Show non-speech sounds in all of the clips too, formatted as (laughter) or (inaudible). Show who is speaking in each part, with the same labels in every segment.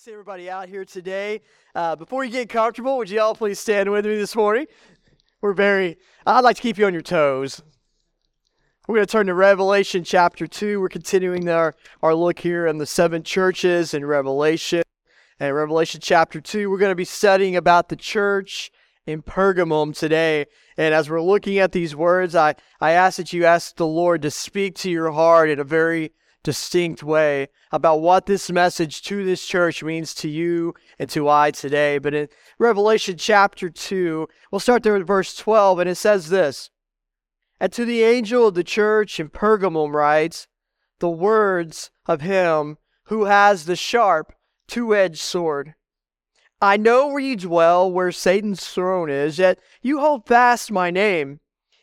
Speaker 1: see everybody out here today. Uh, before you get comfortable, would you all please stand with me this morning? We're very, I'd like to keep you on your toes. We're going to turn to Revelation chapter 2. We're continuing our, our look here in the seven churches in Revelation. And Revelation chapter 2, we're going to be studying about the church in Pergamum today. And as we're looking at these words, I, I ask that you ask the Lord to speak to your heart in a very distinct way about what this message to this church means to you and to I today. But in Revelation chapter 2, we'll start there at verse 12, and it says this And to the angel of the church in Pergamum writes, the words of him who has the sharp, two edged sword. I know where you dwell, where Satan's throne is, yet you hold fast my name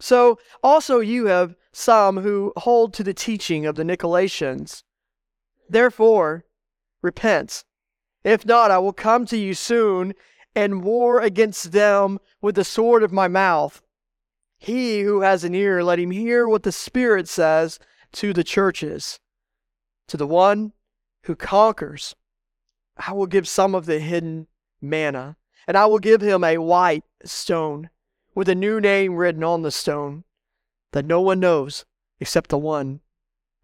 Speaker 1: So also you have some who hold to the teaching of the Nicolaitans. Therefore, repent. If not, I will come to you soon and war against them with the sword of my mouth. He who has an ear, let him hear what the Spirit says to the churches. To the one who conquers, I will give some of the hidden manna, and I will give him a white stone with a new name written on the stone that no one knows except the one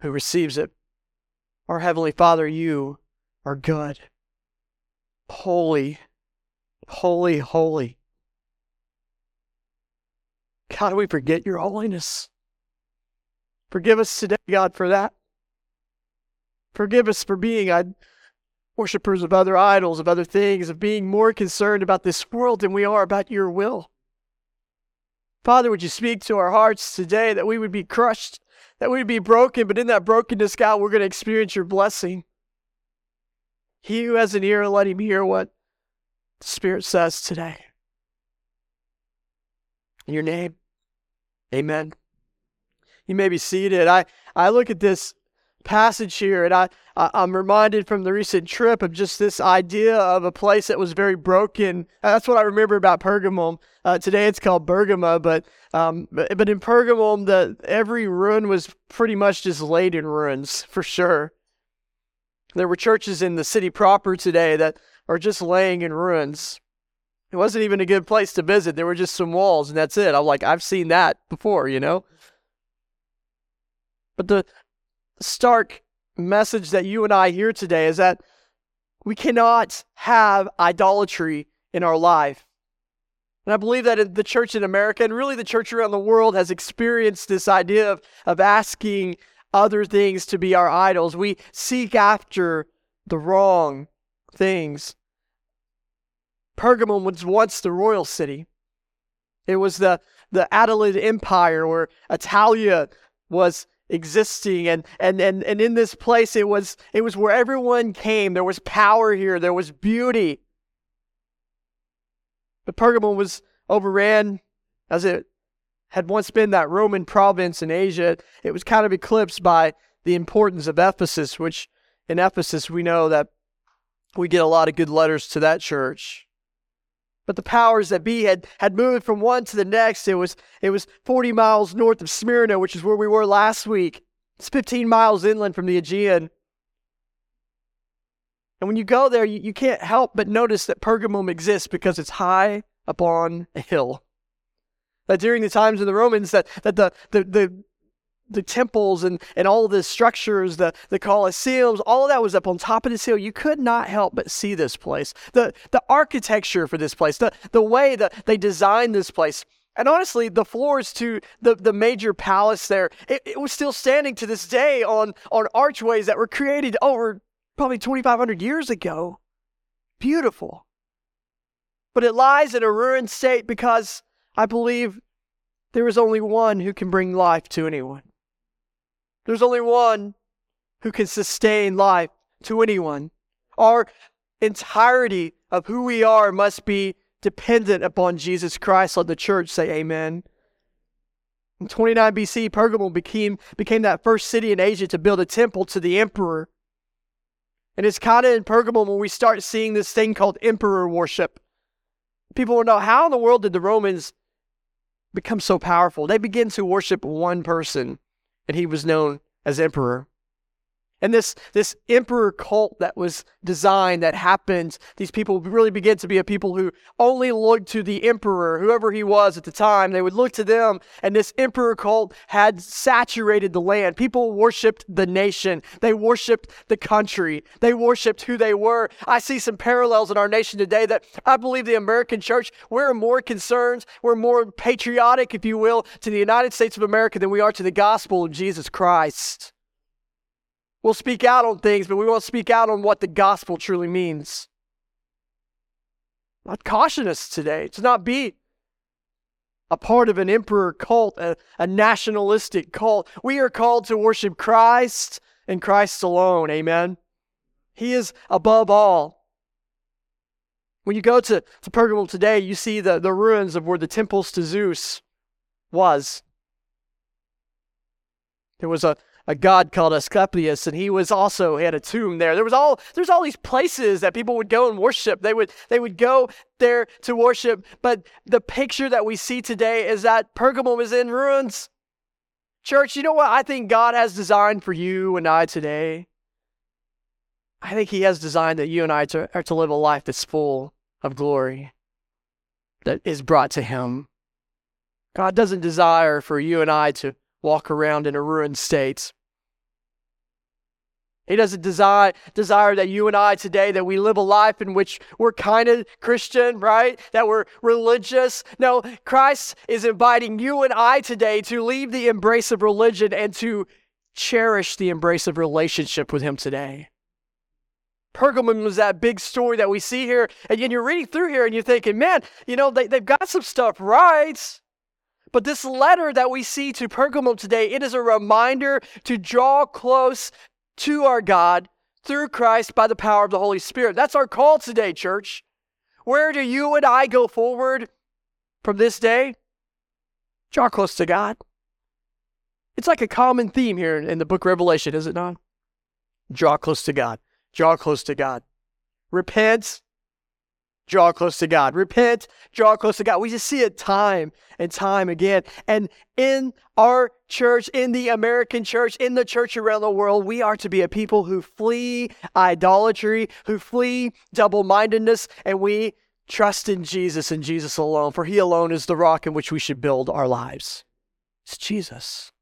Speaker 1: who receives it. Our Heavenly Father, you are good. Holy, holy, holy. God, we forget your holiness. Forgive us today, God, for that. Forgive us for being uh, worshippers of other idols, of other things, of being more concerned about this world than we are about your will. Father, would you speak to our hearts today that we would be crushed, that we would be broken, but in that brokenness, God, we're going to experience your blessing. He who has an ear, let him hear what the Spirit says today. In your name, amen. You may be seated. I, I look at this passage here, and I, I'm reminded from the recent trip of just this idea of a place that was very broken. That's what I remember about Pergamum. Uh, today it's called Bergama, but um, but, but in Pergamum, the every ruin was pretty much just laid in ruins for sure. There were churches in the city proper today that are just laying in ruins. It wasn't even a good place to visit. There were just some walls, and that's it. I'm like, I've seen that before, you know. But the stark message that you and I hear today is that we cannot have idolatry in our life. And I believe that the church in America and really the church around the world has experienced this idea of, of asking other things to be our idols. We seek after the wrong things. Pergamum was once the royal city. It was the, the Attalid Empire where Italia was existing and, and and and in this place it was it was where everyone came. There was power here. There was beauty. But pergamum was overran as it had once been that roman province in asia. It was kind of eclipsed by the importance of ephesus which in ephesus we know that we get a lot of good letters to that church but the powers that be had, had moved from one to the next. It was, it was 40 miles north of Smyrna, which is where we were last week. It's 15 miles inland from the Aegean. And when you go there, you, you can't help but notice that Pergamum exists because it's high upon a hill. That during the times of the Romans, that, that the, the, the the temples and, and all the structures, the, the Colosseums, all of that was up on top of this hill. You could not help but see this place. The, the architecture for this place, the, the way that they designed this place. And honestly, the floors to the, the major palace there, it, it was still standing to this day on, on archways that were created over probably 2,500 years ago. Beautiful. But it lies in a ruined state because I believe there is only one who can bring life to anyone. There's only one who can sustain life to anyone. Our entirety of who we are must be dependent upon Jesus Christ. Let the church say amen. In 29 BC, Pergamum became, became that first city in Asia to build a temple to the emperor. And it's kind of in Pergamum when we start seeing this thing called emperor worship. People will know how in the world did the Romans become so powerful? They begin to worship one person, and he was known as emperor. And this, this emperor cult that was designed, that happened, these people really began to be a people who only looked to the emperor, whoever he was at the time. They would look to them, and this emperor cult had saturated the land. People worshiped the nation, they worshiped the country, they worshiped who they were. I see some parallels in our nation today that I believe the American church, we're more concerned, we're more patriotic, if you will, to the United States of America than we are to the gospel of Jesus Christ. We'll speak out on things, but we won't speak out on what the gospel truly means. I'd caution us today to not be a part of an emperor cult, a, a nationalistic cult. We are called to worship Christ and Christ alone. Amen. He is above all. When you go to, to Pergamum today, you see the, the ruins of where the temples to Zeus was. There was a, a god called Asclepius, and he was also he had a tomb there. There was all there's all these places that people would go and worship. They would they would go there to worship. But the picture that we see today is that Pergamum is in ruins. Church, you know what I think God has designed for you and I today? I think He has designed that you and I to, are to live a life that's full of glory, that is brought to Him. God doesn't desire for you and I to walk around in a ruined state. He doesn't desire, desire that you and I today, that we live a life in which we're kind of Christian, right? That we're religious. No, Christ is inviting you and I today to leave the embrace of religion and to cherish the embrace of relationship with Him today. Pergamum was that big story that we see here. And you're reading through here and you're thinking, man, you know, they, they've got some stuff right. But this letter that we see to Pergamum today, it is a reminder to draw close to our God through Christ by the power of the Holy Spirit. That's our call today, church. Where do you and I go forward from this day? Draw close to God. It's like a common theme here in the book Revelation, is it not? Draw close to God. Draw close to God. Repent draw close to God. Repent, draw close to God. We just see it time and time again. And in our church, in the American church, in the church around the world, we are to be a people who flee idolatry, who flee double mindedness, and we trust in Jesus and Jesus alone, for He alone is the rock in which we should build our lives. It's Jesus.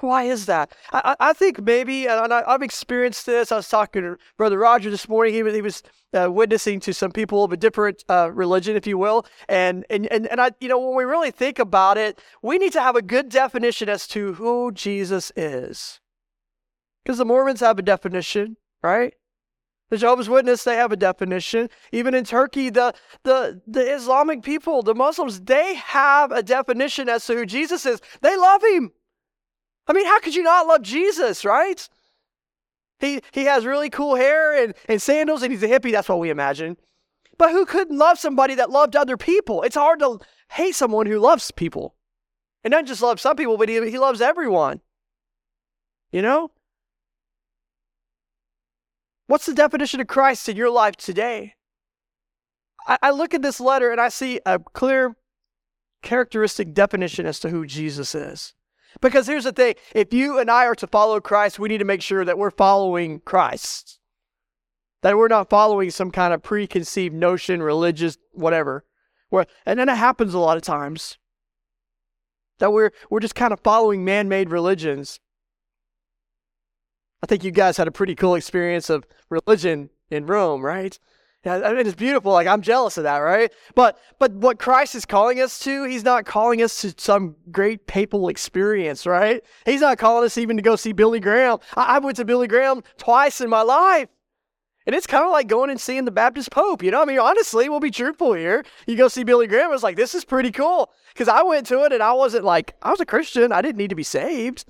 Speaker 1: Why is that? I, I think maybe, and I, have experienced this. I was talking to Brother Roger this morning. He was, he was uh, witnessing to some people of a different uh, religion, if you will. And, and, and, and I, you know, when we really think about it, we need to have a good definition as to who Jesus is. Because the Mormons have a definition, right? The Jehovah's Witness, they have a definition. Even in Turkey, the, the, the Islamic people, the Muslims, they have a definition as to who Jesus is. They love him. I mean, how could you not love Jesus, right? He, he has really cool hair and, and sandals and he's a hippie. That's what we imagine. But who couldn't love somebody that loved other people? It's hard to hate someone who loves people. And not just love some people, but he, he loves everyone. You know? What's the definition of Christ in your life today? I, I look at this letter and I see a clear characteristic definition as to who Jesus is. Because here's the thing if you and I are to follow Christ, we need to make sure that we're following Christ. That we're not following some kind of preconceived notion, religious, whatever. And then it happens a lot of times. That we're, we're just kind of following man made religions. I think you guys had a pretty cool experience of religion in Rome, right? I mean, it's beautiful. Like I'm jealous of that, right? But but what Christ is calling us to, He's not calling us to some great papal experience, right? He's not calling us even to go see Billy Graham. I, I went to Billy Graham twice in my life. And it's kind of like going and seeing the Baptist Pope, you know? I mean, honestly, we'll be truthful here. You go see Billy Graham, it's like, this is pretty cool. Because I went to it and I wasn't like, I was a Christian. I didn't need to be saved.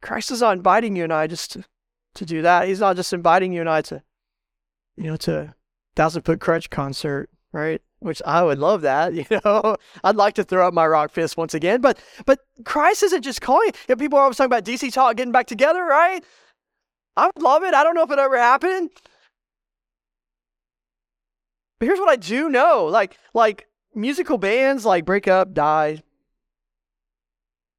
Speaker 1: Christ is not inviting you and I just to to do that. He's not just inviting you and I to, you know, to Thousand Foot Krutch concert, right? Which I would love that, (laughs) you know. I'd like to throw up my rock fist once again, but but Christ isn't just calling. You know, people are always talking about DC Talk getting back together, right? I would love it. I don't know if it ever happened. But here's what I do know. Like like musical bands like break up, die,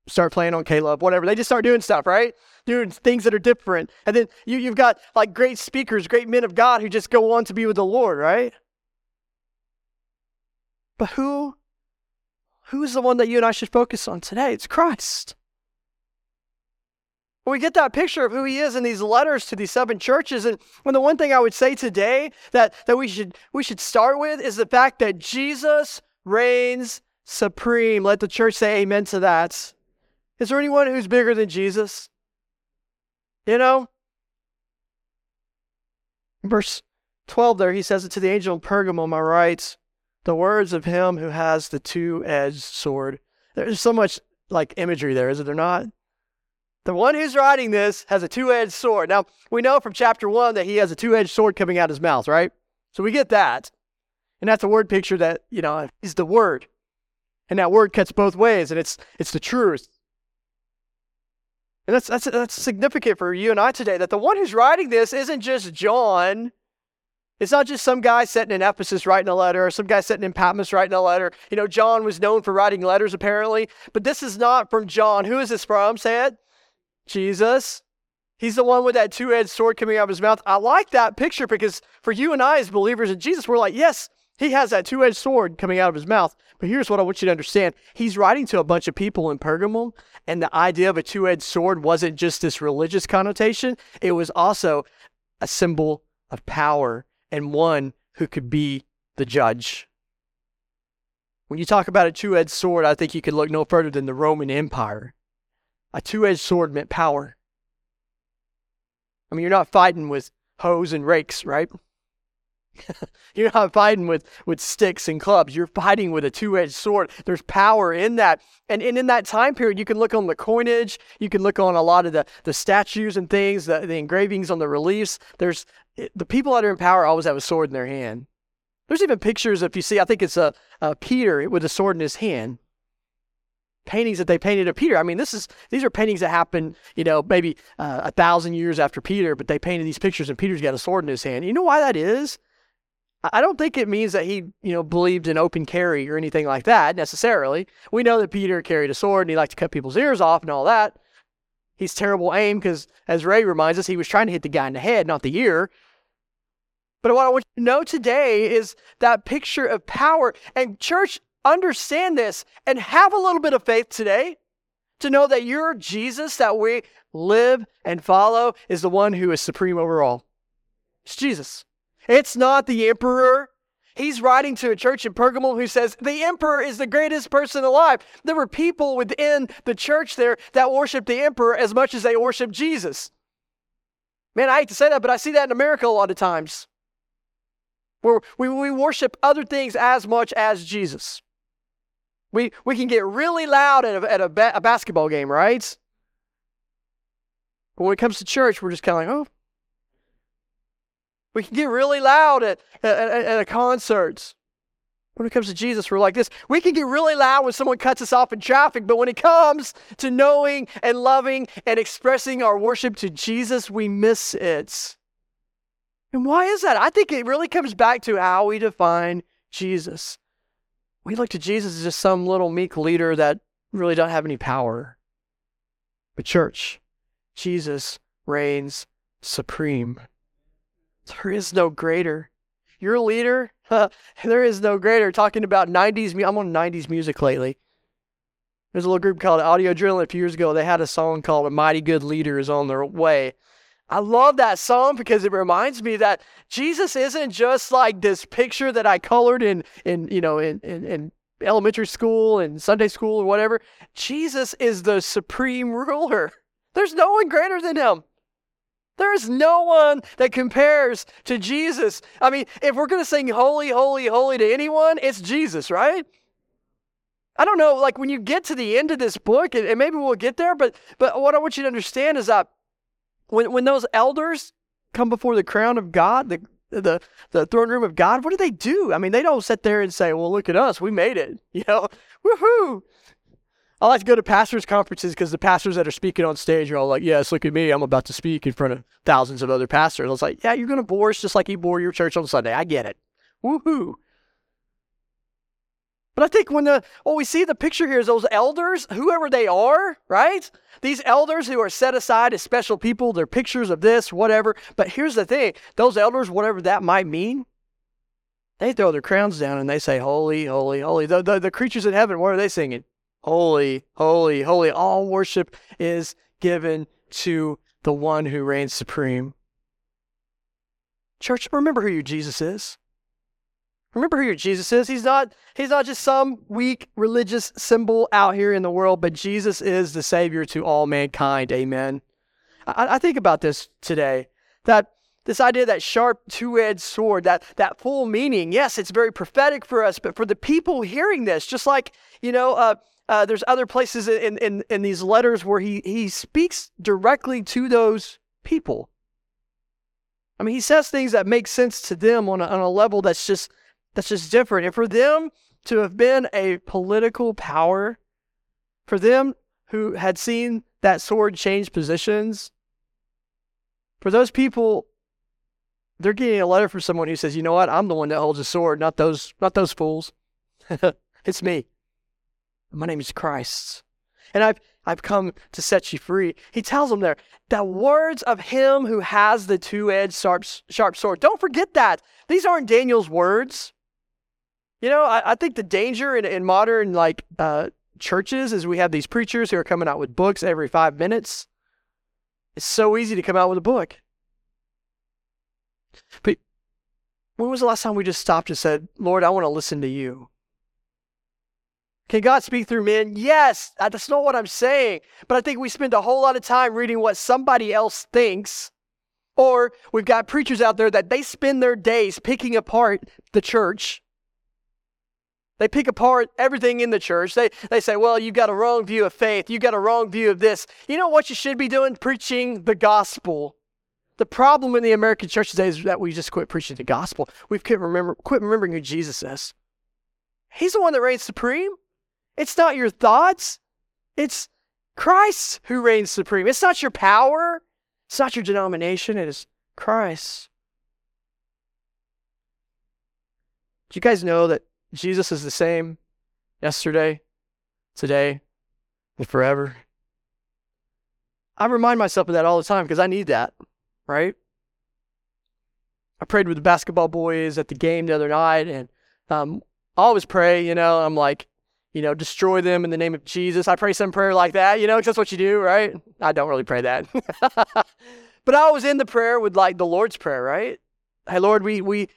Speaker 1: start playing on K-LOVE, whatever. They just start doing stuff, right? Doing things that are different. And then you, you've got like great speakers, great men of God who just go on to be with the Lord, right? But who who's the one that you and I should focus on today? It's Christ. We get that picture of who he is in these letters to these seven churches. And the one thing I would say today that, that we should we should start with is the fact that Jesus reigns supreme. Let the church say amen to that. Is there anyone who's bigger than Jesus? You know? verse 12 there, he says it to the angel in Pergamum, I write, the words of him who has the two-edged sword. There's so much like imagery there, is it there not? The one who's writing this has a two-edged sword. Now, we know from chapter 1 that he has a two-edged sword coming out of his mouth, right? So we get that. And that's a word picture that, you know, is the word. And that word cuts both ways, and it's it's the truth. And that's, that's, that's significant for you and I today that the one who's writing this isn't just John. It's not just some guy sitting in Ephesus writing a letter or some guy sitting in Patmos writing a letter. You know, John was known for writing letters apparently, but this is not from John. Who is this from? Say it. Jesus. He's the one with that two edged sword coming out of his mouth. I like that picture because for you and I as believers in Jesus, we're like, yes, he has that two edged sword coming out of his mouth. But here's what I want you to understand He's writing to a bunch of people in Pergamum, and the idea of a two edged sword wasn't just this religious connotation, it was also a symbol of power and one who could be the judge. When you talk about a two edged sword, I think you could look no further than the Roman Empire. A two edged sword meant power. I mean, you're not fighting with hoes and rakes, right? (laughs) You're not fighting with, with sticks and clubs. You're fighting with a two edged sword. There's power in that. And, and in that time period, you can look on the coinage, you can look on a lot of the, the statues and things, the, the engravings on the reliefs. There's the people that are in power always have a sword in their hand. There's even pictures, if you see, I think it's a, a Peter with a sword in his hand paintings that they painted of Peter. I mean, this is these are paintings that happened, you know, maybe uh, a thousand years after Peter, but they painted these pictures and Peter's got a sword in his hand. You know why that is? I don't think it means that he, you know, believed in open carry or anything like that necessarily. We know that Peter carried a sword and he liked to cut people's ears off and all that. He's terrible aim because, as Ray reminds us, he was trying to hit the guy in the head, not the ear. But what I want you to know today is that picture of power. And church, understand this and have a little bit of faith today to know that your Jesus that we live and follow is the one who is supreme over all. It's Jesus. It's not the emperor. He's writing to a church in Pergamum who says the emperor is the greatest person alive. There were people within the church there that worshiped the emperor as much as they worshiped Jesus. Man, I hate to say that, but I see that in America a lot of times. Where we, we worship other things as much as Jesus. We, we can get really loud at a, at a, ba- a basketball game, right? But when it comes to church, we're just kind of like, oh, we can get really loud at, at, at a concert. When it comes to Jesus, we're like this. We can get really loud when someone cuts us off in traffic, but when it comes to knowing and loving and expressing our worship to Jesus, we miss it. And why is that? I think it really comes back to how we define Jesus. We look to Jesus as just some little meek leader that really don't have any power. But church, Jesus reigns supreme. There is no greater. You're leader. (laughs) there is no greater. Talking about 90s, I'm on 90s music lately. There's a little group called Audio Adrenaline a few years ago. They had a song called A Mighty Good Leader is on their way. I love that song because it reminds me that Jesus isn't just like this picture that I colored in, in you know, in, in, in elementary school and Sunday school or whatever. Jesus is the supreme (laughs) ruler. There's no one greater than him. There is no one that compares to Jesus. I mean, if we're going to sing holy, holy, holy to anyone, it's Jesus, right? I don't know, like when you get to the end of this book, and, maybe we'll get there, but but what I want you to understand is that when when those elders come before the crown of God, the the the throne room of God, what do they do? I mean, they don't sit there and say, "Well, look at us, we made it," (laughs) you know, woohoo. I like to go to pastors' conferences because the pastors that are speaking on stage are all like, "Yes, look at me, I'm about to speak in front of thousands of other pastors." I was like, "Yeah, you're going to bore us just like you bore your church on Sunday. I get it, woohoo." But I think when the what we see the picture here is those elders, whoever they are, right? These elders who are set aside as special people, they're pictures of this, whatever. But here's the thing: those elders, whatever that might mean, they throw their crowns down and they say, "Holy, holy, holy." The, the, the creatures in heaven, what are they singing? Holy, holy, holy. All worship is given to the one who reigns supreme. Church, remember who your Jesus is. Remember who your Jesus is. He's not, he's not just some weak religious symbol out here in the world, but Jesus is the Savior to all mankind. Amen. I, I think about this today. That this idea that sharp two-edged sword, that that full meaning, yes, it's very prophetic for us, but for the people hearing this, just like, you know, uh, uh, there's other places in, in, in these letters where he, he speaks directly to those people. I mean, he says things that make sense to them on a, on a level that's just that's just different. And for them to have been a political power, for them who had seen that sword change positions, for those people, they're getting a letter from someone who says, "You know what? I'm the one that holds a sword, not those, not those fools. (laughs) it's me. My name is Christ, and I've I've come to set you free." He tells them there, the words of him who has the two-edged sharp, sharp sword. Don't forget that. These aren't Daniel's words. You know, I, I think the danger in, in modern like uh, churches is we have these preachers who are coming out with books every five minutes. It's so easy to come out with a book. But when was the last time we just stopped and said, Lord, I want to listen to you? Can God speak through men? Yes, uh, that's not what I'm saying. But I think we spend a whole lot of time reading what somebody else thinks. Or we've got preachers out there that they spend their days picking apart the church they pick apart everything in the church. They, they say, well, you've got a wrong view of faith. You've got a wrong view of this. You know what you should be doing? Preaching the gospel. The problem in the American church today is that we just quit preaching the gospel. We've quit, remember, quit remembering who Jesus is. He's the one that reigns supreme. It's not your thoughts. It's Christ who reigns supreme. It's not your power. It's not your denomination. It is Christ. Do you guys know that Jesus is the same yesterday, today, and forever. I remind myself of that all the time because I need that, right? I prayed with the basketball boys at the game the other night, and um, I always pray, you know, I'm like, you know, destroy them in the name of Jesus. I pray some prayer like that, you know, because that's what you do, right? I don't really pray that. (laughs) but I was in the prayer with like the Lord's Prayer, right? Hey, Lord, we, we,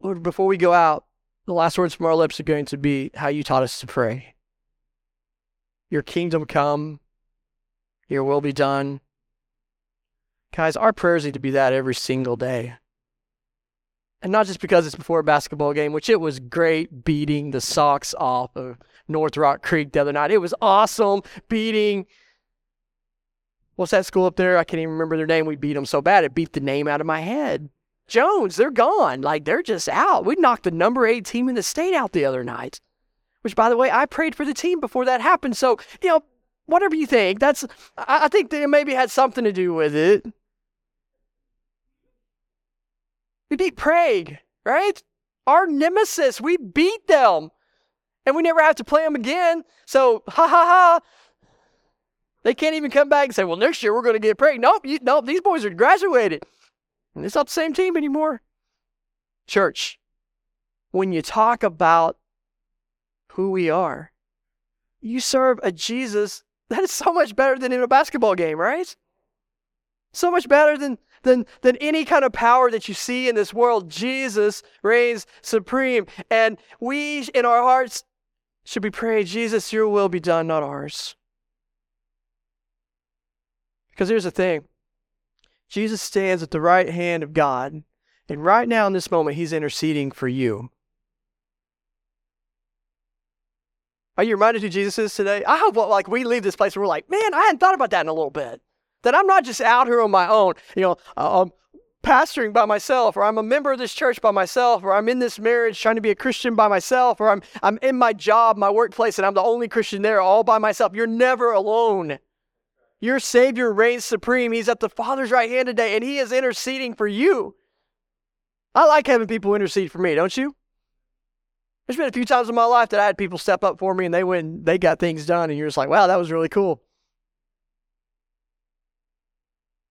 Speaker 1: Lord, before we go out, the last words from our lips are going to be how you taught us to pray. Your kingdom come, your will be done. Guys, our prayers need to be that every single day. And not just because it's before a basketball game, which it was great beating the socks off of North Rock Creek the other night. It was awesome beating. What's that school up there? I can't even remember their name. We beat them so bad it beat the name out of my head. Jones, they're gone. Like they're just out. We knocked the number eight team in the state out the other night. Which, by the way, I prayed for the team before that happened. So, you know, whatever you think, that's I, I think they maybe had something to do with it. We beat Prague, right? Our nemesis. We beat them. And we never have to play them again. So, ha ha ha. They can't even come back and say, well, next year we're going to get Prague. Nope, you, nope, these boys are graduated. And it's not the same team anymore. Church, when you talk about who we are, you serve a Jesus that is so much better than in a basketball game, right? So much better than, than, than any kind of power that you see in this world. Jesus reigns supreme. And we, in our hearts, should be praying, Jesus, your will be done, not ours. Because here's the thing Jesus stands at the right hand of God, and right now in this moment, he's interceding for you. Are you reminded who Jesus is today? I hope like we leave this place and we're like, man, I hadn't thought about that in a little bit. That I'm not just out here on my own, you know, um, pastoring by myself, or I'm a member of this church by myself, or I'm in this marriage trying to be a Christian by myself, or I'm, I'm in my job, my workplace, and I'm the only Christian there all by myself. You're never alone. Your Savior reigns supreme. He's at the Father's right hand today, and He is interceding for you. I like having people intercede for me, don't you? There's been a few times in my life that I had people step up for me and they went they got things done, and you're just like, wow, that was really cool.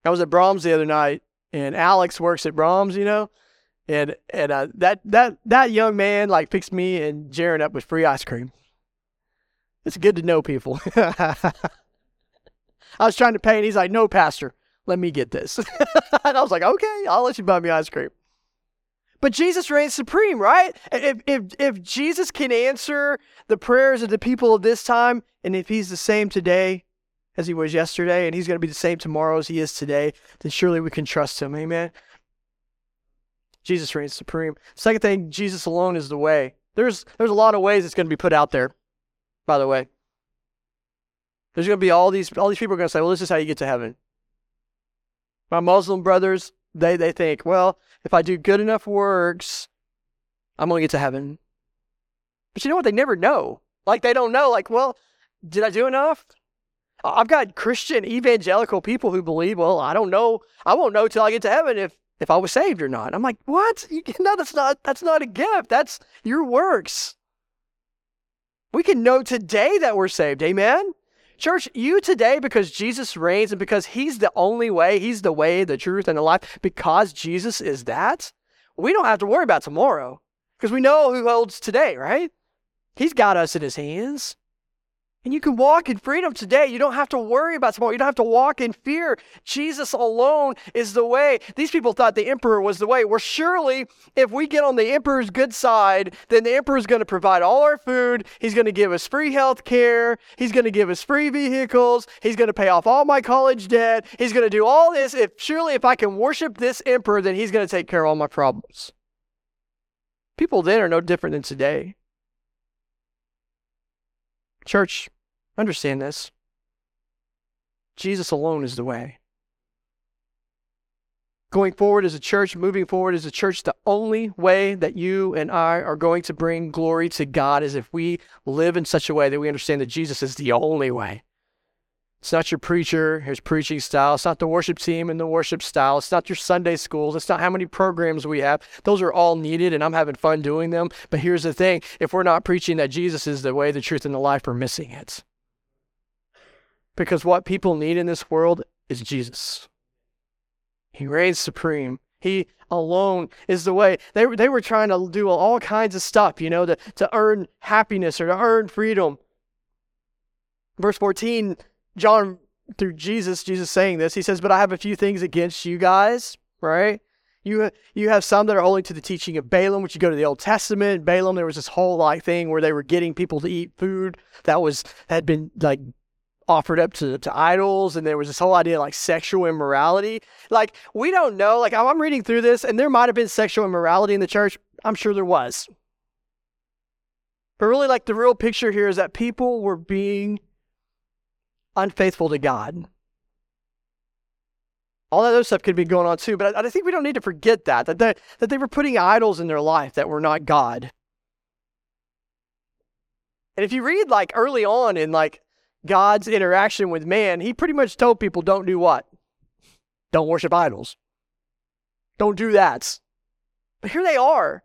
Speaker 1: I was at Braum's the other night, and Alex works at Braum's, you know, and and uh, that that that young man like picks me and Jaron up with free ice cream. It's good to know people. (laughs) I was trying to pay, and he's like, "No, Pastor, let me get this." (laughs) and I was like, "Okay, I'll let you buy me ice cream." But Jesus reigns supreme, right? If, if, if Jesus can answer the prayers of the people of this time, and if he's the same today as he was yesterday, and he's going to be the same tomorrow as he is today, then surely we can trust him. Amen. Jesus reigns supreme. Second thing, Jesus alone is the way. There's there's a lot of ways it's going to be put out there, by the way. There's going to be all these all these people are going to say, "Well, this is how you get to heaven." My Muslim brothers, they they think, well, if I do good enough works, I'm going to get to heaven. But you know what? They never know. Like they don't know. Like, well, did I do enough? I've got Christian evangelical people who believe, well, I don't know. I won't know till I get to heaven if if I was saved or not. I'm like, what? No, that's not that's not a gift. That's your works. We can know today that we're saved. Amen. Church, you today, because Jesus reigns and because He's the only way, He's the way, the truth, and the life, because Jesus is that, we don't have to worry about tomorrow because we know who holds today, right? He's got us in His hands. And you can walk in freedom today. You don't have to worry about tomorrow. You don't have to walk in fear. Jesus alone is the way. These people thought the emperor was the way. Well, surely if we get on the emperor's good side, then the emperor is going to provide all our food. He's going to give us free health care. He's going to give us free vehicles. He's going to pay off all my college debt. He's going to do all this. If surely if I can worship this emperor, then he's going to take care of all my problems. People then are no different than today. Church, understand this. Jesus alone is the way. Going forward as a church, moving forward as a church, the only way that you and I are going to bring glory to God is if we live in such a way that we understand that Jesus is the only way. It's not your preacher, his preaching style. It's not the worship team and the worship style. It's not your Sunday schools. It's not how many programs we have. Those are all needed, and I'm having fun doing them. But here's the thing if we're not preaching that Jesus is the way, the truth, and the life, we're missing it. Because what people need in this world is Jesus. He reigns supreme. He alone is the way. They, they were trying to do all kinds of stuff, you know, to, to earn happiness or to earn freedom. Verse 14 John, through Jesus, Jesus saying this, he says, But I have a few things against you guys, right? You, you have some that are holding to the teaching of Balaam, which you go to the Old Testament. Balaam, there was this whole like thing where they were getting people to eat food that was had been like offered up to, to idols and there was this whole idea like sexual immorality like we don't know like i'm reading through this and there might have been sexual immorality in the church i'm sure there was but really like the real picture here is that people were being unfaithful to God. All that other stuff could be going on too, but I, I think we don't need to forget that, that that they were putting idols in their life that were not God. And if you read like early on in like God's interaction with man, he pretty much told people don't do what? Don't worship idols. Don't do that. But here they are.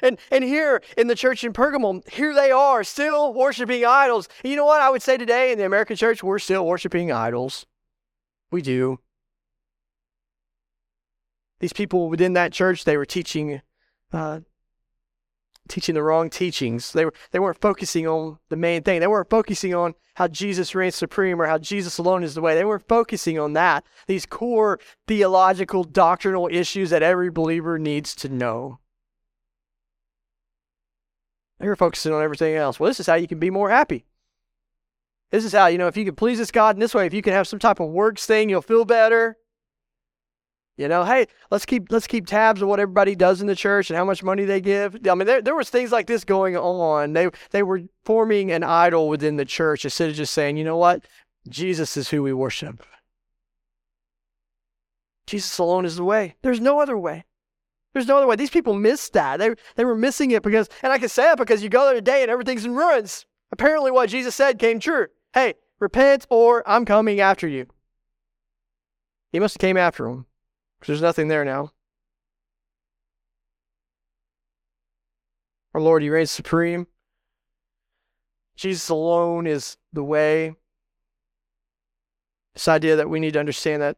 Speaker 1: And, and here in the church in Pergamum, here they are still worshiping idols. And you know what I would say today in the American church? We're still worshiping idols. We do. These people within that church, they were teaching, uh, teaching the wrong teachings. They, were, they weren't focusing on the main thing. They weren't focusing on how Jesus reigns supreme or how Jesus alone is the way. They weren't focusing on that. These core theological, doctrinal issues that every believer needs to know. They were focusing on everything else. Well, this is how you can be more happy. This is how, you know, if you can please this God in this way, if you can have some type of works thing, you'll feel better. You know, hey, let's keep let's keep tabs of what everybody does in the church and how much money they give. I mean, there, there was things like this going on. They they were forming an idol within the church instead of just saying, you know what, Jesus is who we worship. Jesus alone is the way. There's no other way. There's no other way. These people missed that. They, they were missing it because, and I can say it because you go there today and everything's in ruins. Apparently, what Jesus said came true. Hey, repent or I'm coming after you. He must have came after him because there's nothing there now. Our Lord, He reigns supreme. Jesus alone is the way. This idea that we need to understand that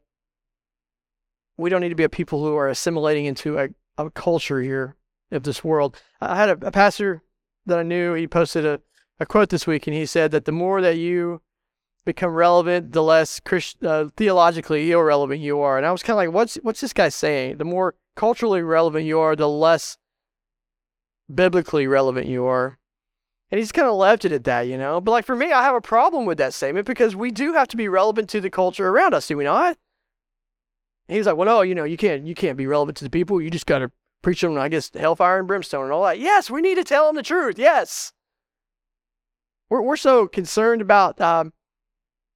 Speaker 1: we don't need to be a people who are assimilating into a, a culture here of this world. I had a, a pastor that I knew, he posted a, a quote this week, and he said that the more that you become relevant, the less Christ, uh, theologically irrelevant you are. And I was kind of like, what's what's this guy saying? The more culturally relevant you are, the less biblically relevant you are. And he's kind of left it at that, you know. But like for me, I have a problem with that statement because we do have to be relevant to the culture around us, do we not? He's like, well, no, you know, you can't, you can't be relevant to the people. You just got to preach them, I guess, hellfire and brimstone and all that. Yes, we need to tell them the truth. Yes. We're we're so concerned about, um,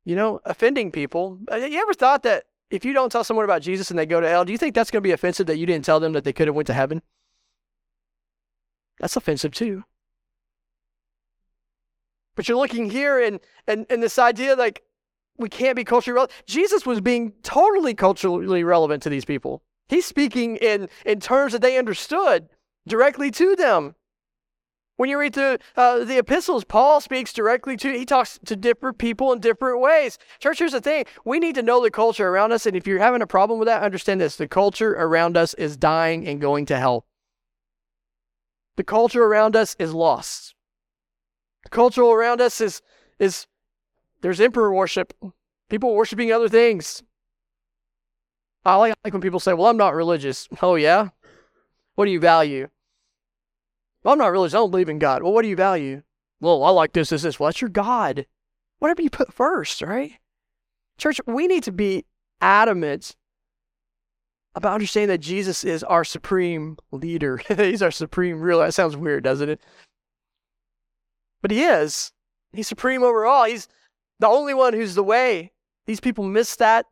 Speaker 1: you know, offending people. Uh, you ever thought that if you don't tell someone about Jesus and they go to hell, do you think that's going to be offensive that you didn't tell them that they could have went to heaven? That's offensive too. But you're looking here and and and this idea like we can't be culturally relevant. Jesus was being totally culturally relevant to these people. He's speaking in in terms that they understood directly to them. When you read the uh, the epistles, Paul speaks directly to. He talks to different people in different ways. Church, here's the thing: we need to know the culture around us, and if you're having a problem with that, understand this: the culture around us is dying and going to hell. The culture around us is lost. The culture around us is is there's emperor worship, people worshiping other things. I like, like when people say, "Well, I'm not religious." (laughs) Oh yeah, what do you value? Well, I'm not religious. I don't believe in God. Well, what do you value? Well, I like this, this, this. Well, that's your God. Whatever you put first, right? Church, we need to be adamant about understanding that Jesus is our supreme leader. (laughs) He's our supreme ruler. That sounds weird, doesn't it? But he is. He's supreme over all. He's the only one who's the way. These people miss that.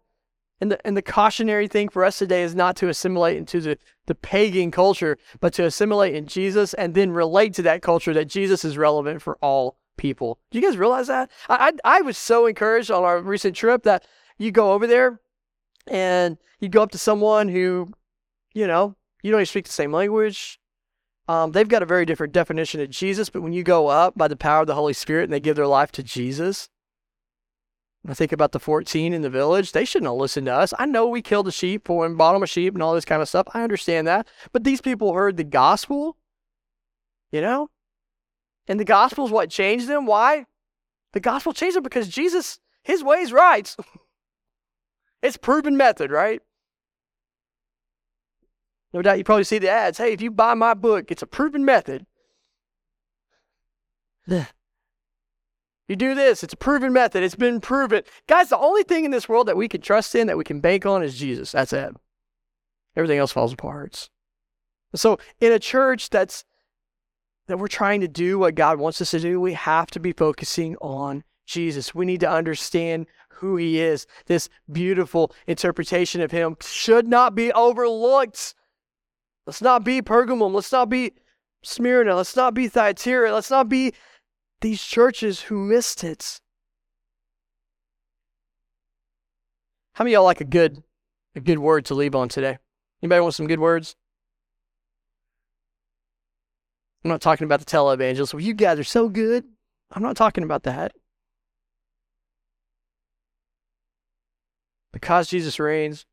Speaker 1: And the, and the cautionary thing for us today is not to assimilate into the, the pagan culture, but to assimilate in Jesus and then relate to that culture that Jesus is relevant for all people. Do you guys realize that? I, I, I was so encouraged on our recent trip that you go over there and you go up to someone who, you know, you don't even speak the same language. Um, they've got a very different definition of Jesus, but when you go up by the power of the Holy Spirit and they give their life to Jesus, I think about the 14 in the village. They shouldn't have listened to us. I know we killed a sheep and bought them a sheep and all this kind of stuff. I understand that. But these people heard the gospel, you know? And the gospel is what changed them. Why? The gospel changed them because Jesus, his way is right. (laughs) It's proven method, right? No doubt you probably see the ads. Hey, if you buy my book, it's a proven method. You do this, it's a proven method. It's been proven. Guys, the only thing in this world that we can trust in, that we can bank on, is Jesus. That's it. Everything else falls apart. So, in a church that's that we're trying to do what God wants us to do, we have to be focusing on Jesus. We need to understand who he is. This beautiful interpretation of him should not be overlooked. Let's not be Pergamum. Let's not be Smyrna. Let's not be Thyatira. Let's not be these churches who missed it. How many y'all like a good a good word to leave on today? Anybody want some good words? I'm not talking about the televangelists. Well, you guys are so good. I'm not talking about that. because Jesus reigns,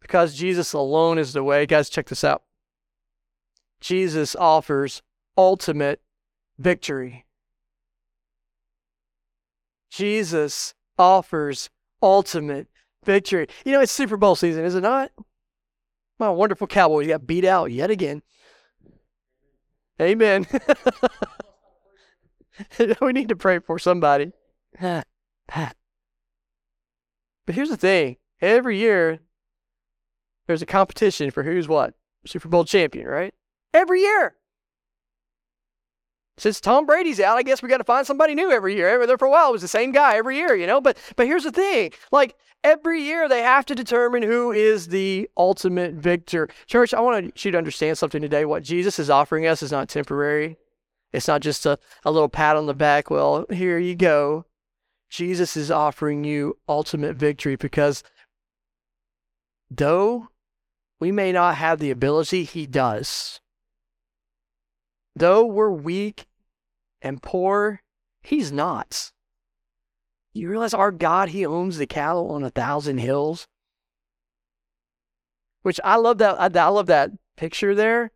Speaker 1: because Jesus alone is the way. Guys, check this out. Jesus offers ultimate victory. Jesus offers ultimate victory. You know, it's Super Bowl season, is it not? My wonderful Cowboys got beat out yet again. Amen. (laughs) we need to pray for somebody. (sighs) But here's the thing every year, there's a competition for who's what? Super Bowl champion, right? Every year. Since Tom Brady's out, I guess we got to find somebody new every year. Every there for a while, it was the same guy every year, you know. But but here's the thing: like every year, they have to determine who is the ultimate victor. Church, I want you to understand something today. What Jesus is offering us is not temporary. It's not just a, a little pat on the back. Well, here you go. Jesus is offering you ultimate victory because though we may not have the ability, He does. Though we're weak and poor, He's not. You realize our God, He owns the cattle on a thousand hills? Which I love that. I, love that picture there.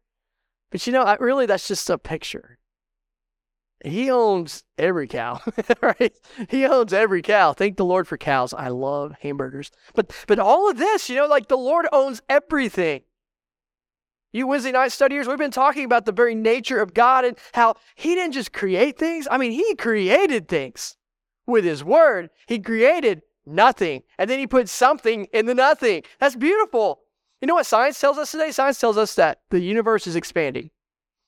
Speaker 1: But you know, I, really, that's just a picture. He owns every cow, (laughs) right? He owns every cow. Thank the Lord for cows. I love hamburgers. But but all of this, you know, like the Lord owns everything. You Wednesday night studiers, we've been talking about the very nature of God and how He didn't just create things. I mean, He created things with His Word. He created nothing, and then He put something in the nothing. That's beautiful. You know what science tells us today? Science tells us that the universe is expanding.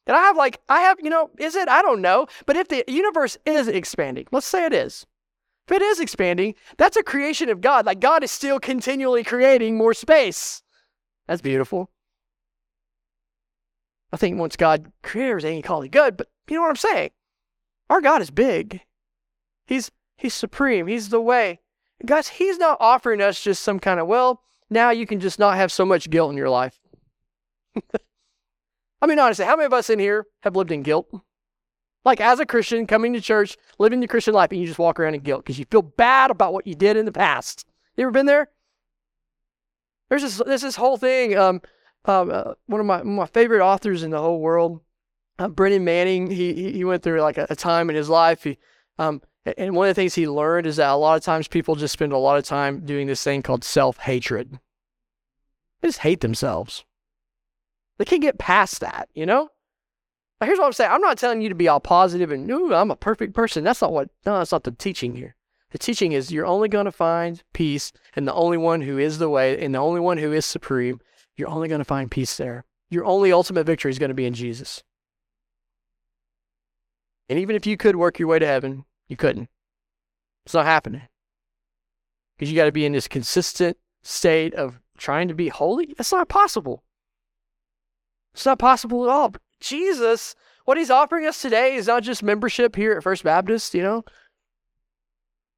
Speaker 1: And I have like, I have, you know, is it? I don't know. But if the universe is expanding, let's say it is. If it is expanding, that's a creation of God. Like God is still continually creating more space. That's beautiful. I think once God created everything, he called it good, but you know what I'm saying? Our God is big. He's He's supreme. He's the way. guys, He's not offering us just some kind of, well, now you can just not have so much guilt in your life. (laughs) I mean, honestly, how many of us in here have lived in guilt? Like as a Christian, coming to church, living the Christian life, and you just walk around in guilt because you feel bad about what you did in the past. You ever been there? There's this, there's this whole thing. Um, uh, one of my my favorite authors in the whole world, uh, Brennan Manning. He he went through like a, a time in his life. He, um, and one of the things he learned is that a lot of times people just spend a lot of time doing this thing called self hatred. They just hate themselves. They can't get past that, you know? Now, here's what I'm saying. I'm not telling you to be all positive and, no, I'm a perfect person. That's not what, no, that's not the teaching here. The teaching is you're only going to find peace in the only one who is the way and the only one who is supreme. You're only going to find peace there. Your only ultimate victory is going to be in Jesus. And even if you could work your way to heaven, you couldn't. It's not happening. Because you got to be in this consistent state of trying to be holy. That's not possible. It's not possible at all. Jesus, what he's offering us today is not just membership here at First Baptist, you know?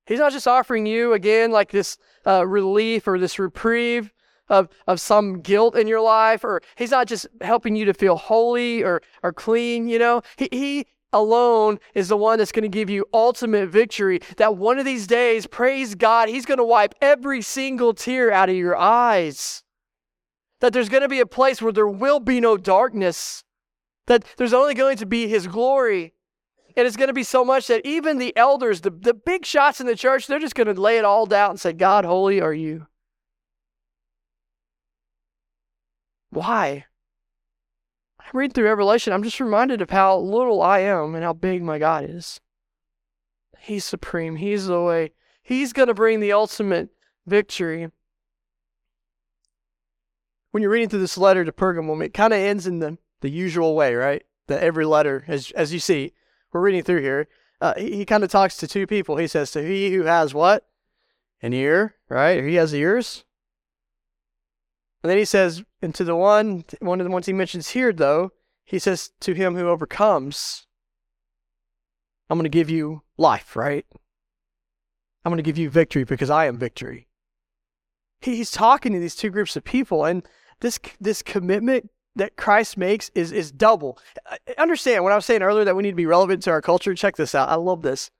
Speaker 1: He's not just offering you, again, like this uh, relief or this reprieve of, of some guilt in your life, or he's not just helping you to feel holy or, or clean, you know? He, he alone is the one that's going to give you ultimate victory. That one of these days, praise God, he's going to wipe every single tear out of your eyes that there's going to be a place where there will be no darkness, that there's only going to be His glory. And it's going to be so much that even the elders, the, the big shots in the church, they're just going to lay it all down and say, God, holy are you. Why? I read through Revelation, I'm just reminded of how little I am and how big my God is. He's supreme. He's the way. He's going to bring the ultimate victory when you're reading through this letter to Pergamum, it kind of ends in the, the usual way, right? That every letter, as, as you see, we're reading through here, uh, he, he kind of talks to two people. He says, To he who has what? An ear, right? He has ears. And then he says, and to the one, one of the ones he mentions here, though, he says, To him who overcomes, I'm going to give you life, right? I'm going to give you victory because I am victory he's talking to these two groups of people and this this commitment that Christ makes is is double. Understand what I was saying earlier that we need to be relevant to our culture. Check this out. I love this.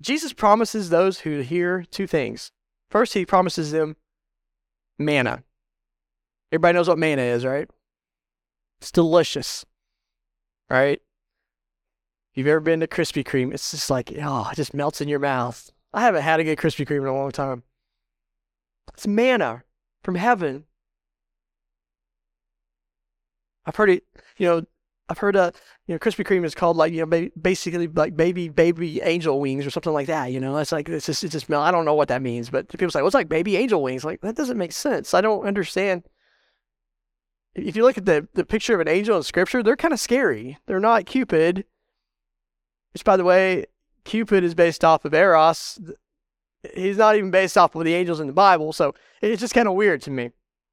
Speaker 1: Jesus promises those who hear two things. First, he promises them manna. Everybody knows what manna is, right? It's delicious, right? You've ever been to Krispy Kreme, it's just like, oh, it just melts in your mouth. I haven't had a good Krispy Kreme in a long time. It's manna from heaven. I've heard it, you know, I've heard uh, you know, Krispy Kreme is called like, you know, basically like baby, baby angel wings or something like that. You know, it's like, it's just, it's just, I don't know what that means, but people say, well, it's like baby angel wings. Like, that doesn't make sense. I don't understand. If you look at the, the picture of an angel in scripture, they're kind of scary. They're not Cupid. which, by the way, Cupid is based off of Eros. He's not even based off of the angels in the Bible, so it's just kind of weird to me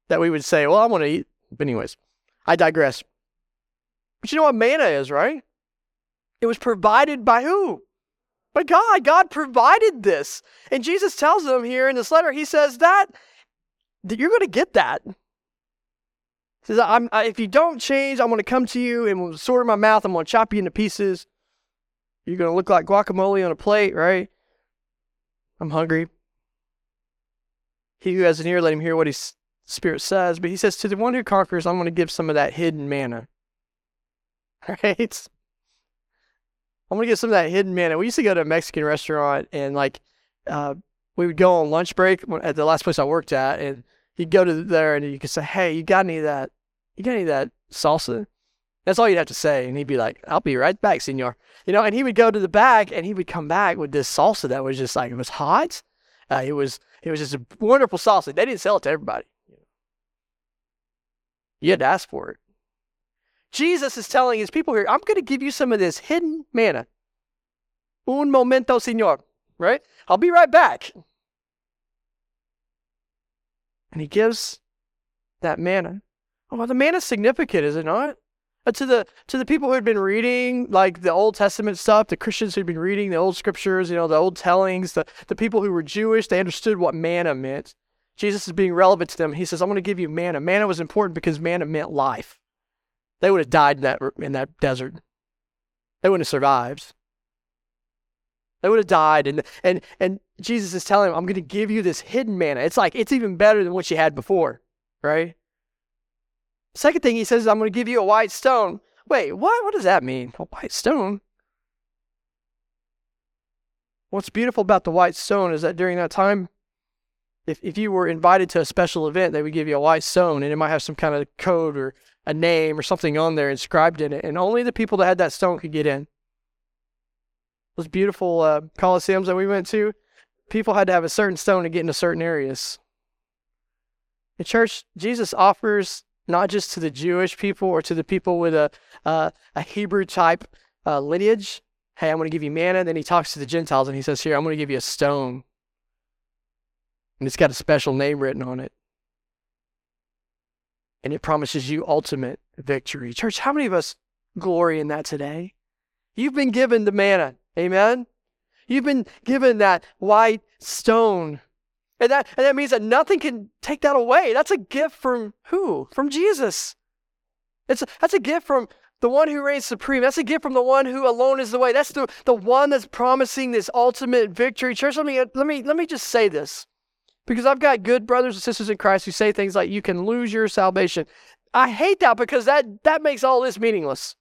Speaker 1: that we would say, well, I want to eat. But, anyways, I digress. But you know what manna is, right? It was provided by who? By God. God provided this. And Jesus tells them here in this letter, he says that, that you're going to get that. Says, I'm, I, if you don't change, I'm going to come to you and with a sword in my mouth, I'm going to chop you into pieces. You're going to look like guacamole on a plate, right? I'm hungry. He who has an ear, let him hear what his spirit says. But he says, to the one who conquers, I'm going to give some of that hidden manna. (laughs) Right? I'm gonna get some of that hidden manna. We used to go to a Mexican restaurant and like uh, we would go on lunch break at the last place I worked at, and you'd go to there and you could say, "Hey, you got any of that? You got any of that salsa?" That's all you'd have to say, and he'd be like, "I'll be right back, senor." You know, and he would go to the back and he would come back with this salsa that was just like it was hot. Uh, it was it was just a wonderful salsa. They didn't sell it to everybody. You had to ask for it. Jesus is telling his people here, I'm going to give you some of this hidden manna. Un momento, senor. Right? I'll be right back. And he gives that manna. Oh, well, the manna is significant, is it not? Uh, to the to the people who had been reading like the Old Testament stuff, the Christians who'd been reading the old scriptures, you know, the old tellings, the, the people who were Jewish, they understood what manna meant. Jesus is being relevant to them. He says, I'm going to give you manna. Manna was important because manna meant life. They would have died in that, in that desert. They wouldn't have survived. They would have died. And, and, and Jesus is telling them, I'm going to give you this hidden manna. It's like, it's even better than what you had before, right? Second thing he says is, I'm going to give you a white stone. Wait, what? What does that mean? A white stone? What's beautiful about the white stone is that during that time, if, if you were invited to a special event, they would give you a white stone and it might have some kind of code or a name or something on there inscribed in it, and only the people that had that stone could get in. Those beautiful uh, coliseums that we went to, people had to have a certain stone to get into certain areas. In church, Jesus offers not just to the Jewish people or to the people with a uh, a Hebrew type uh, lineage. Hey, I'm going to give you manna. Then he talks to the Gentiles and he says, "Here, I'm going to give you a stone, and it's got a special name written on it." and it promises you ultimate victory. Church, how many of us glory in that today? You've been given the manna. Amen. You've been given that white stone. And that, and that means that nothing can take that away. That's a gift from who? From Jesus. It's a, that's a gift from the one who reigns supreme. That's a gift from the one who alone is the way. That's the, the one that's promising this ultimate victory. Church, let me, let me, let me just say this. Because I've got good brothers and sisters in Christ who say things like, you can lose your salvation. I hate that because that, that makes all this meaningless.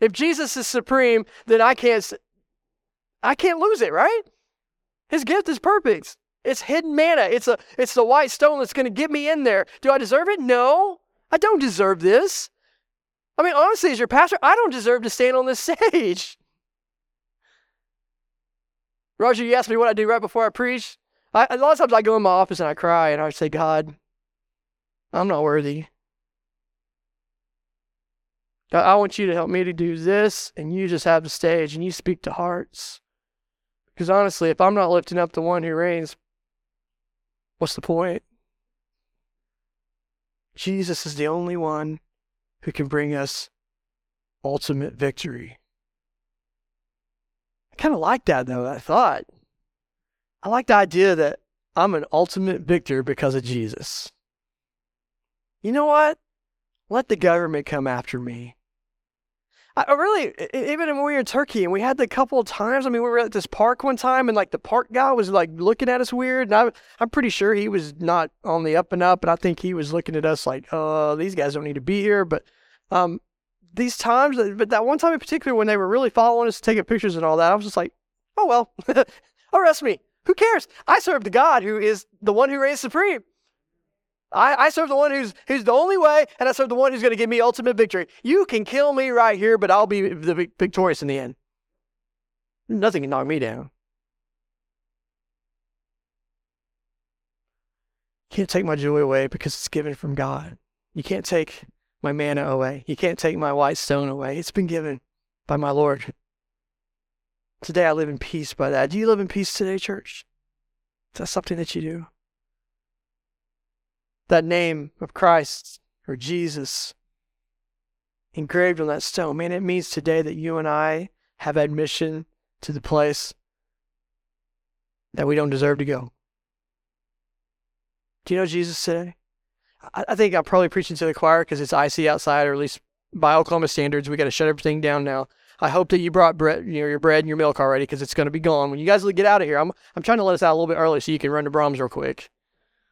Speaker 1: If Jesus is supreme, then I can't, I can't lose it, right? His gift is perfect. It's hidden manna. It's a, it's the white stone that's going to get me in there. Do I deserve it? No, I don't deserve this. I mean, honestly, as your pastor, I don't deserve to stand on this (laughs) stage. Roger, you asked me what I do right before I preach. I, a lot of times I go in my office and I cry and I say, God, I'm not worthy. God, I want you to help me to do this, and you just have the stage and you speak to hearts. Because honestly, if I'm not lifting up the one who reigns, what's the point? Jesus is the only one who can bring us ultimate victory. I kind of like that, though, I thought. I like the idea that I'm an ultimate victor because of Jesus. You know what? Let the government come after me. I really, even when we were in Turkey and we had the couple of times, I mean, we were at this park one time and like the park guy was like looking at us weird. And I, I'm pretty sure he was not on the up and up. And I think he was looking at us like, oh, these guys don't need to be here. But um, these times, but that one time in particular when they were really following us, taking pictures and all that, I was just like, oh, well, (laughs) arrest me. Who cares? I serve the God who is the one who reigns supreme. I, I serve the one who's, who's the only way, and I serve the one who's going to give me ultimate victory. You can kill me right here, but I'll be the victorious in the end. Nothing can knock me down. Can't take my joy away because it's given from God. You can't take my manna away. You can't take my white stone away. It's been given by my Lord. Today I live in peace by that. Do you live in peace today, church? Is that something that you do? That name of Christ or Jesus engraved on that stone, man, it means today that you and I have admission to the place that we don't deserve to go. Do you know Jesus today? I, I think I'm probably preaching to the choir because it's icy outside, or at least by Oklahoma standards, we got to shut everything down now. I hope that you brought bread, you know, your bread and your milk already because it's going to be gone when you guys get out of here. I'm I'm trying to let us out a little bit early so you can run to Braum's real quick.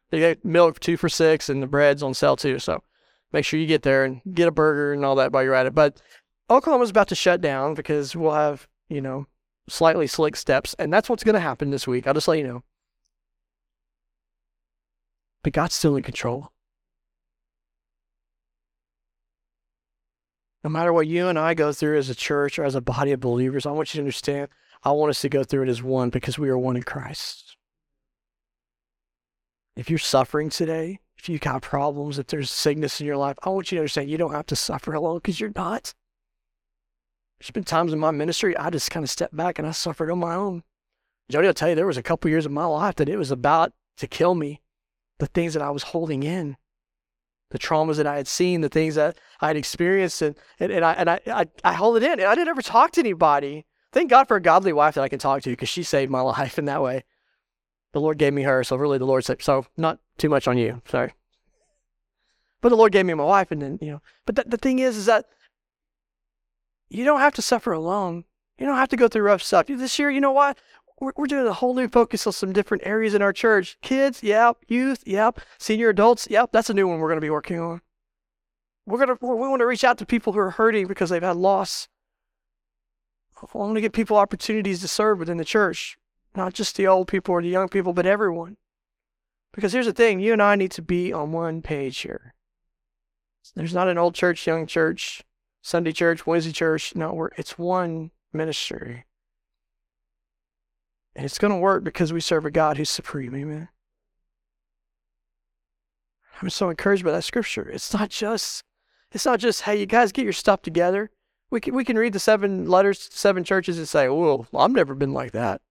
Speaker 1: They get milk two for six and the bread's on sale too. So make sure you get there and get a burger and all that while you're at it. But Oklahoma's about to shut down because we'll have you know slightly slick steps, and that's what's going to happen this week. I'll just let you know. But God's still in control. no matter what you and I go through as a church or as a body of believers, I want you to understand, I want us to go through it as one because we are one in Christ. If you're suffering today, if you've got problems, if there's sickness in your life, I want you to understand you don't have to suffer alone because you're not. There's been times in my ministry I just kind of stepped back and I suffered on my own. Jody I'll tell you there was a couple years of my life that it was about to kill me, the things that I was holding in the traumas that I had seen, the things that I had experienced, and, and, and, I, and I, I, I hold it in. And I didn't ever talk to anybody. Thank God for a godly wife that I can talk to because she saved my (laughs) life in that way. The Lord gave me her, so really the Lord said, so not too much on you, sorry. But the Lord gave me my wife, and then, you know, but the, thing is, is that you don't have to suffer alone. You don't have to go through rough stuff. This year, you know what? we're, we're doing a whole new focus on some different areas in our church. Kids, yep. Youth, yep. Senior adults, yep. That's a new one we're going to be working on. We're gonna we want to reach out to people who are hurting because they've had loss. I want to give people opportunities to serve within the church, not just the old people or the young people, but everyone. Because here's the thing: you and I need to be on one page here. There's not an old church, young church, Sunday church, Wednesday church. No, it's one ministry. And it's going to work because we serve a God who's supreme. Amen. I'm so encouraged by that scripture. It's not just, it's not just, hey, you guys get your stuff together. We can, we can read the seven letters to seven churches and say, well, I've never been like that.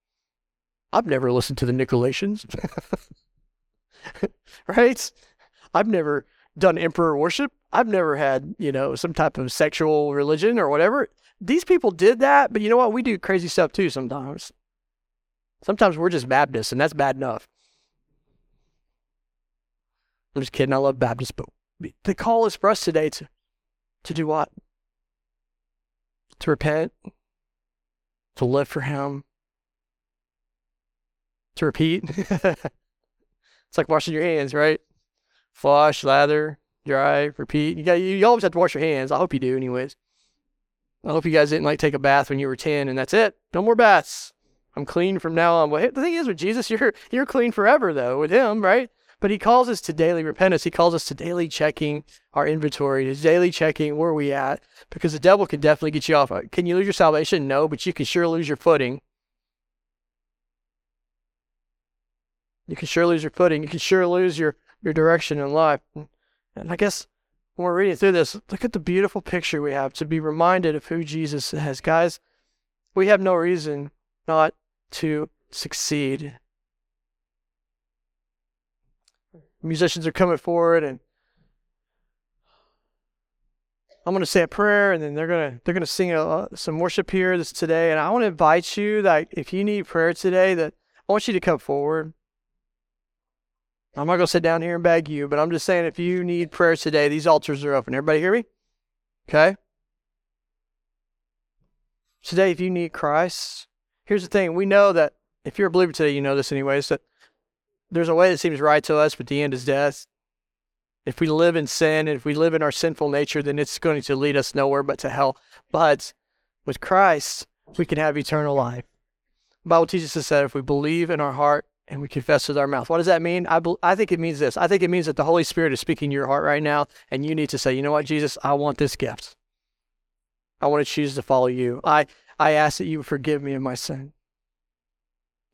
Speaker 1: I've never listened to the Nicolaitans. (laughs) right? I've never done emperor worship. I've never had, you know, some type of sexual religion or whatever. These people did that, but you know what? We do crazy stuff too sometimes. Sometimes we're just Baptists, and that's bad enough. I'm just kidding. I love Baptists, but the call is for us today to, to do what? To repent, to live for Him, to repeat. (laughs) it's like washing your hands, right? Flush, lather, dry, repeat. You got you, you always have to wash your hands. I hope you do, anyways. I hope you guys didn't like take a bath when you were ten, and that's it. No more baths. I'm clean from now on. Well, the thing is with Jesus, (laughs) you're you're clean forever though with him, right? But he calls us to daily repentance. He calls us to daily checking our inventory, to daily checking where we at, because the devil can definitely get you off. Uh, can you lose your salvation? No, but you can sure lose your footing. You can sure lose your footing. You can sure lose your, your direction in life. And I guess when we're reading through this, look at the beautiful picture we have to be reminded of who Jesus is. Guys, we have no reason not to succeed. Musicians are coming forward and I'm going to say a prayer and then they're going to they're going to sing a, some worship here this today and I want to invite you that if you need prayer today that I want you to come forward. I'm not going to sit down here and beg you, but I'm just saying if you need prayers today, these altars are open. Everybody hear me? Okay? Today if you need Christ, here's the thing we know that if you're a believer today, you know this anyways, that there's a way that seems right to us, but the end is death. If we live in sin, and if we live in our sinful nature, then it's going to lead us nowhere but to hell. But with Christ, we can have eternal life. The Bible teaches us that if we believe in our heart and we confess with our mouth. What does that mean? I, be, I think it means this. I think it means that the Holy Spirit is speaking to your heart right now, and you need to say, you know what, Jesus, I want this gift. I want to choose to follow you. I I ask that you would forgive me of my sin.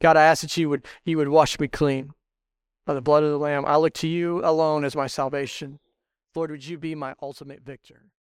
Speaker 1: God, I ask that you would you would wash me clean by the blood of the Lamb. I look to you alone as my salvation. Lord, would you be my ultimate victor?